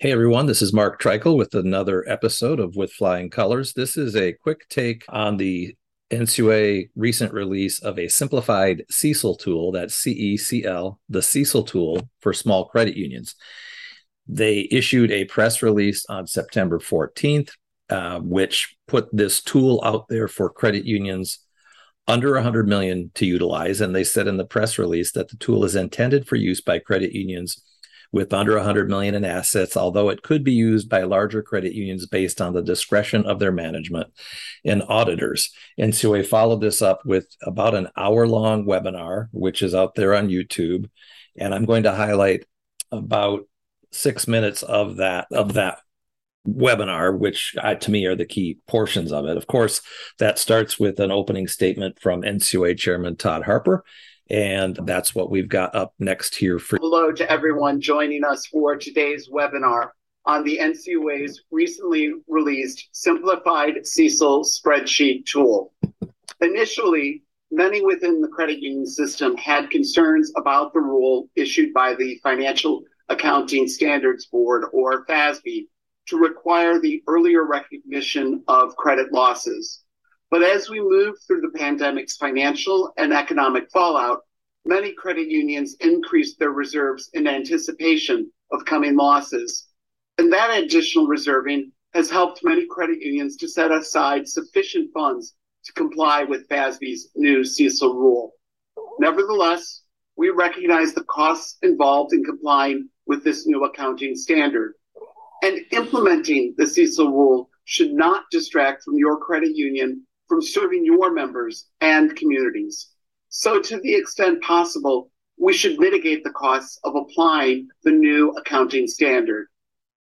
Hey everyone, this is Mark Treichel with another episode of With Flying Colors. This is a quick take on the NCUA recent release of a simplified CECL tool, that's CECL, the CECL tool for small credit unions. They issued a press release on September 14th, uh, which put this tool out there for credit unions under 100 million to utilize. And they said in the press release that the tool is intended for use by credit unions with under 100 million in assets, although it could be used by larger credit unions based on the discretion of their management and auditors. And so we followed this up with about an hour long webinar, which is out there on YouTube. And I'm going to highlight about six minutes of that of that webinar, which uh, to me are the key portions of it. Of course, that starts with an opening statement from NCUA Chairman Todd Harper, and that's what we've got up next here for. Hello to everyone joining us for today's webinar on the NCUA's recently released simplified CECL spreadsheet tool. Initially, many within the credit union system had concerns about the rule issued by the Financial Accounting Standards Board, or FASB, to require the earlier recognition of credit losses. But as we move through the pandemic's financial and economic fallout, many credit unions increased their reserves in anticipation of coming losses. And that additional reserving has helped many credit unions to set aside sufficient funds to comply with FASB's new CECL rule. Nevertheless, we recognize the costs involved in complying with this new accounting standard. And implementing the CECL rule should not distract from your credit union from serving your members and communities. So, to the extent possible, we should mitigate the costs of applying the new accounting standard.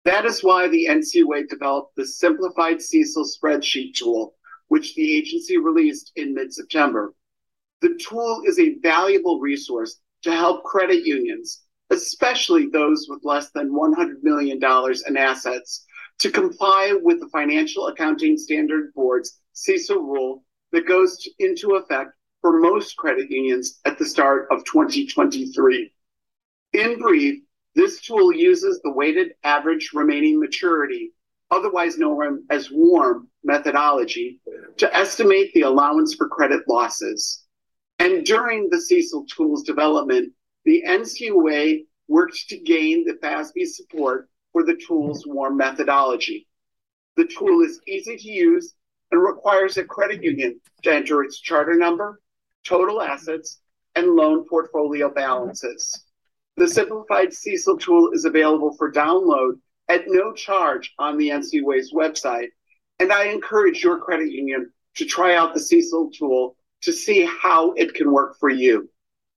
That is why the NCUA developed the simplified CECL spreadsheet tool, which the agency released in mid September. The tool is a valuable resource to help credit unions, especially those with less than $100 million in assets, to comply with the Financial Accounting Standard Board's CECL rule that goes into effect for most credit unions at the start of 2023. In brief, this tool uses the weighted average remaining maturity, otherwise known as WARM methodology, to estimate the allowance for credit losses. And during the CECL tool's development, the NCUA worked to gain the FASB support for the tool's WARM methodology. The tool is easy to use and requires a credit union to enter its charter number, total assets, and loan portfolio balances. The simplified CECL tool is available for download at no charge on the NCUA's website, and I encourage your credit union to try out the CECL tool to see how it can work for you.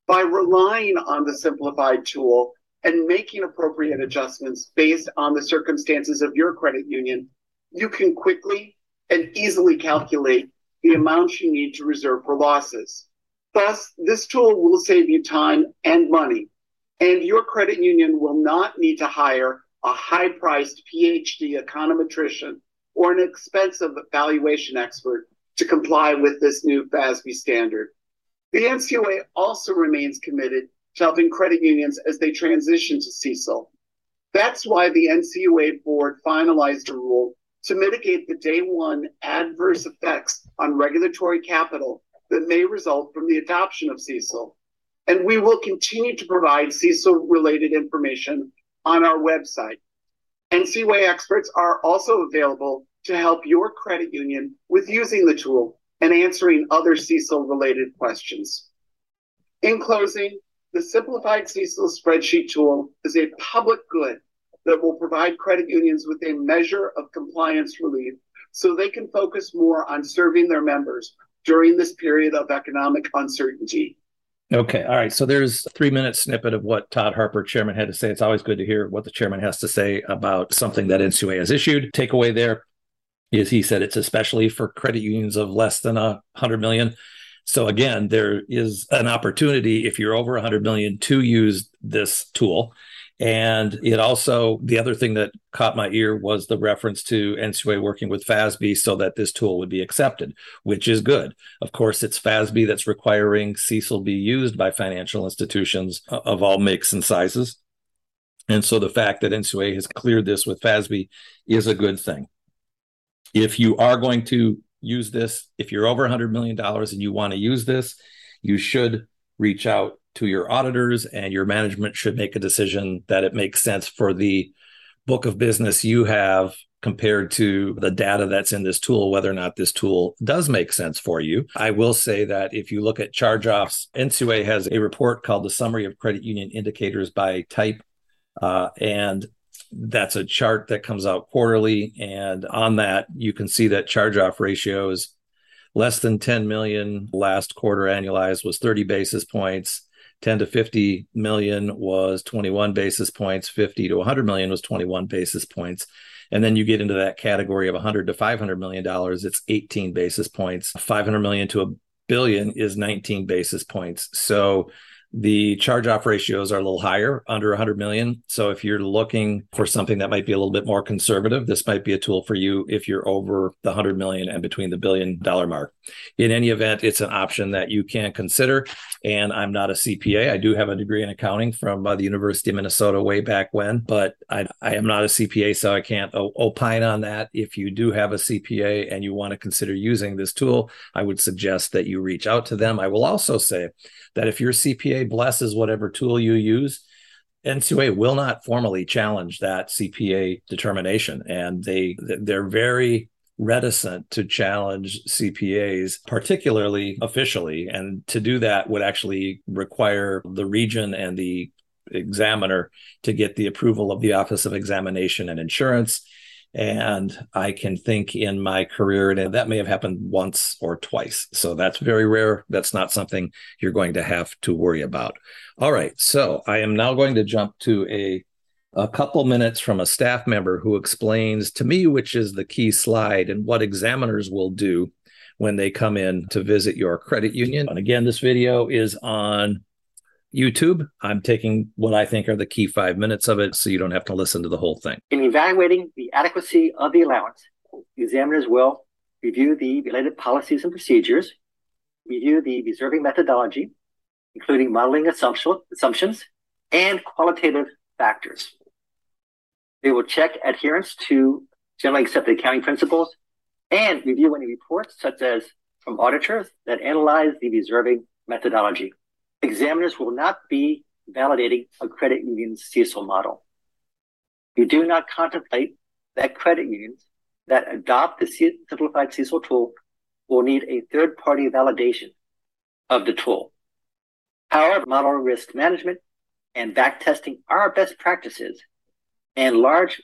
By relying on the simplified tool and making appropriate adjustments based on the circumstances of your credit union, you can quickly and easily calculate the amount you need to reserve for losses. Thus, this tool will save you time and money, and your credit union will not need to hire a high priced PhD econometrician or an expensive valuation expert to comply with this new FASB standard. The NCUA also remains committed to helping credit unions as they transition to CECL. That's why the NCUA board finalized a rule to mitigate the day one adverse effects on regulatory capital that may result from the adoption of CECL. And we will continue to provide CECL related information on our website. NCUA experts are also available to help your credit union with using the tool and answering other CECL related questions. In closing, the simplified CECL spreadsheet tool is a public good that will provide credit unions with a measure of compliance relief so they can focus more on serving their members during this period of economic uncertainty. Okay. All right. So there's a three minute snippet of what Todd Harper, chairman, had to say. It's always good to hear what the chairman has to say about something that NCUA has issued. Takeaway there is he said it's especially for credit unions of less than a hundred million. So again, there is an opportunity if you're over 100 million to use this tool. And it also, the other thing that caught my ear was the reference to NCUA working with FASB so that this tool would be accepted, which is good. Of course, it's FASB that's requiring CECL be used by financial institutions of all makes and sizes. And so the fact that NCUA has cleared this with FASB is a good thing. If you are going to use this, if you're over $100 million and you want to use this, you should reach out to your auditors and your management should make a decision that it makes sense for the book of business you have compared to the data that's in this tool, whether or not this tool does make sense for you. I will say that if you look at charge offs, NCUA has a report called the Summary of Credit Union Indicators by Type. Uh, and that's a chart that comes out quarterly. And on that, you can see that charge off ratios less than 10 million last quarter annualized was 30 basis points 10 to 50 million was 21 basis points 50 to 100 million was 21 basis points. And then you get into that category of 100 to 500 million dollars it's 18 basis points. 500 million to a billion is 19 basis points. So the charge off ratios are a little higher, under 100 million. So if you're looking for something that might be a little bit more conservative, this might be a tool for you if you're over the 100 million and between the billion dollar mark. In any event, it's an option that you can consider. And I'm not a CPA. I do have a degree in accounting from uh, the University of Minnesota way back when, but I, I am not a CPA, so I can't opine on that. If you do have a CPA and you want to consider using this tool, I would suggest that you reach out to them. I will also say that if your CPA blesses whatever tool you use, NCUA will not formally challenge that CPA determination, and they they're very reticent to challenge CPAs, particularly officially. And to do that would actually require the region and the examiner to get the approval of the Office of Examination and Insurance. And I can think in my career, and that may have happened once or twice. So that's very rare. That's not something you're going to have to worry about. All right. So I am now going to jump to a, a couple minutes from a staff member who explains to me which is the key slide and what examiners will do when they come in to visit your credit union. And again, this video is on YouTube. I'm taking what I think are the key five minutes of it so you don't have to listen to the whole thing. In evaluating the adequacy of the allowance, examiners will review the related policies and procedures, review the reserving methodology, including modeling assumptions and qualitative factors. They will check adherence to generally accepted accounting principles and review any reports, such as from auditors, that analyze the reserving methodology examiners will not be validating a credit union's CECL model. We do not contemplate that credit unions that adopt the simplified CECL tool will need a third party validation of the tool. However, model risk management and backtesting are best practices, and large,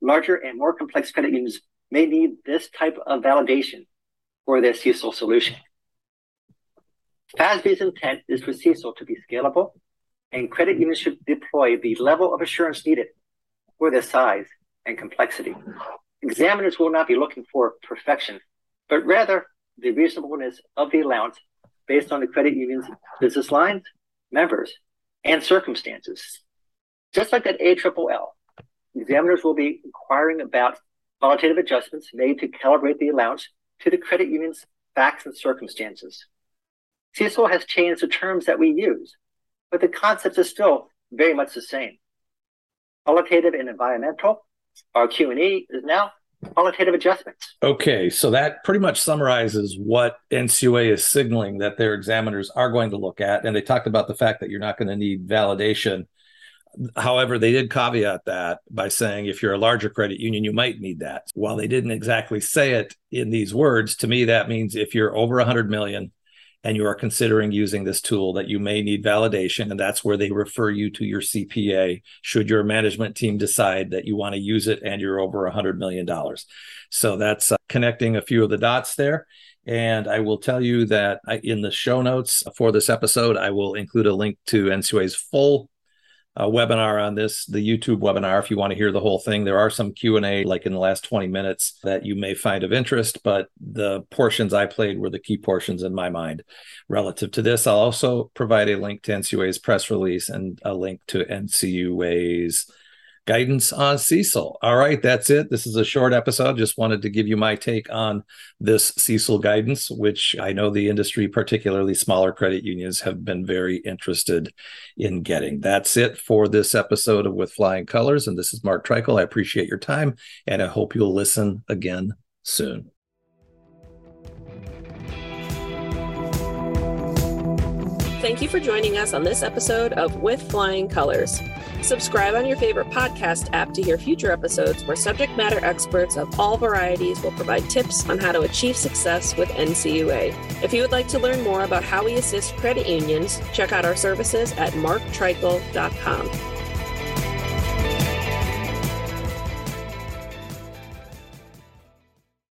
larger and more complex credit unions may need this type of validation for their CECL solution. FASB's intent is for CECL to be scalable, and credit unions should deploy the level of assurance needed for their size and complexity. Examiners will not be looking for perfection, but rather the reasonableness of the allowance based on the credit union's business lines, members, and circumstances. Just like at ALLL, examiners will be inquiring about qualitative adjustments made to calibrate the allowance to the credit union's facts and circumstances. CECL has changed the terms that we use, but the concepts are still very much the same. Qualitative and environmental, our Q&E is now qualitative adjustments. Okay, so that pretty much summarizes what NCUA is signaling that their examiners are going to look at. And they talked about the fact that you're not going to need validation. However, they did caveat that by saying if you're a larger credit union, you might need that. While they didn't exactly say it in these words, to me, that means if you're over 100 million and you are considering using this tool that you may need validation and that's where they refer you to your cpa should your management team decide that you want to use it and you're over a $100 million so that's uh, connecting a few of the dots there. And I will tell you that I, in the show notes for this episode, I will include a link to NCUA's full uh, webinar on this, the YouTube webinar. If you want to hear the whole thing, there are some Q and A like in the last 20 minutes that you may find of interest, but the portions I played were the key portions in my mind relative to this. I'll also provide a link to NCUA's press release and a link to NCUA's guidance on CECL. All right, that's it. This is a short episode. Just wanted to give you my take on this CECL guidance, which I know the industry, particularly smaller credit unions, have been very interested in getting. That's it for this episode of With Flying Colors. And this is Mark Treichel. I appreciate your time and I hope you'll listen again soon. Thank you for joining us on this episode of With Flying Colors. Subscribe on your favorite podcast app to hear future episodes where subject matter experts of all varieties will provide tips on how to achieve success with NCUA. If you would like to learn more about how we assist credit unions, check out our services at marktreichel.com.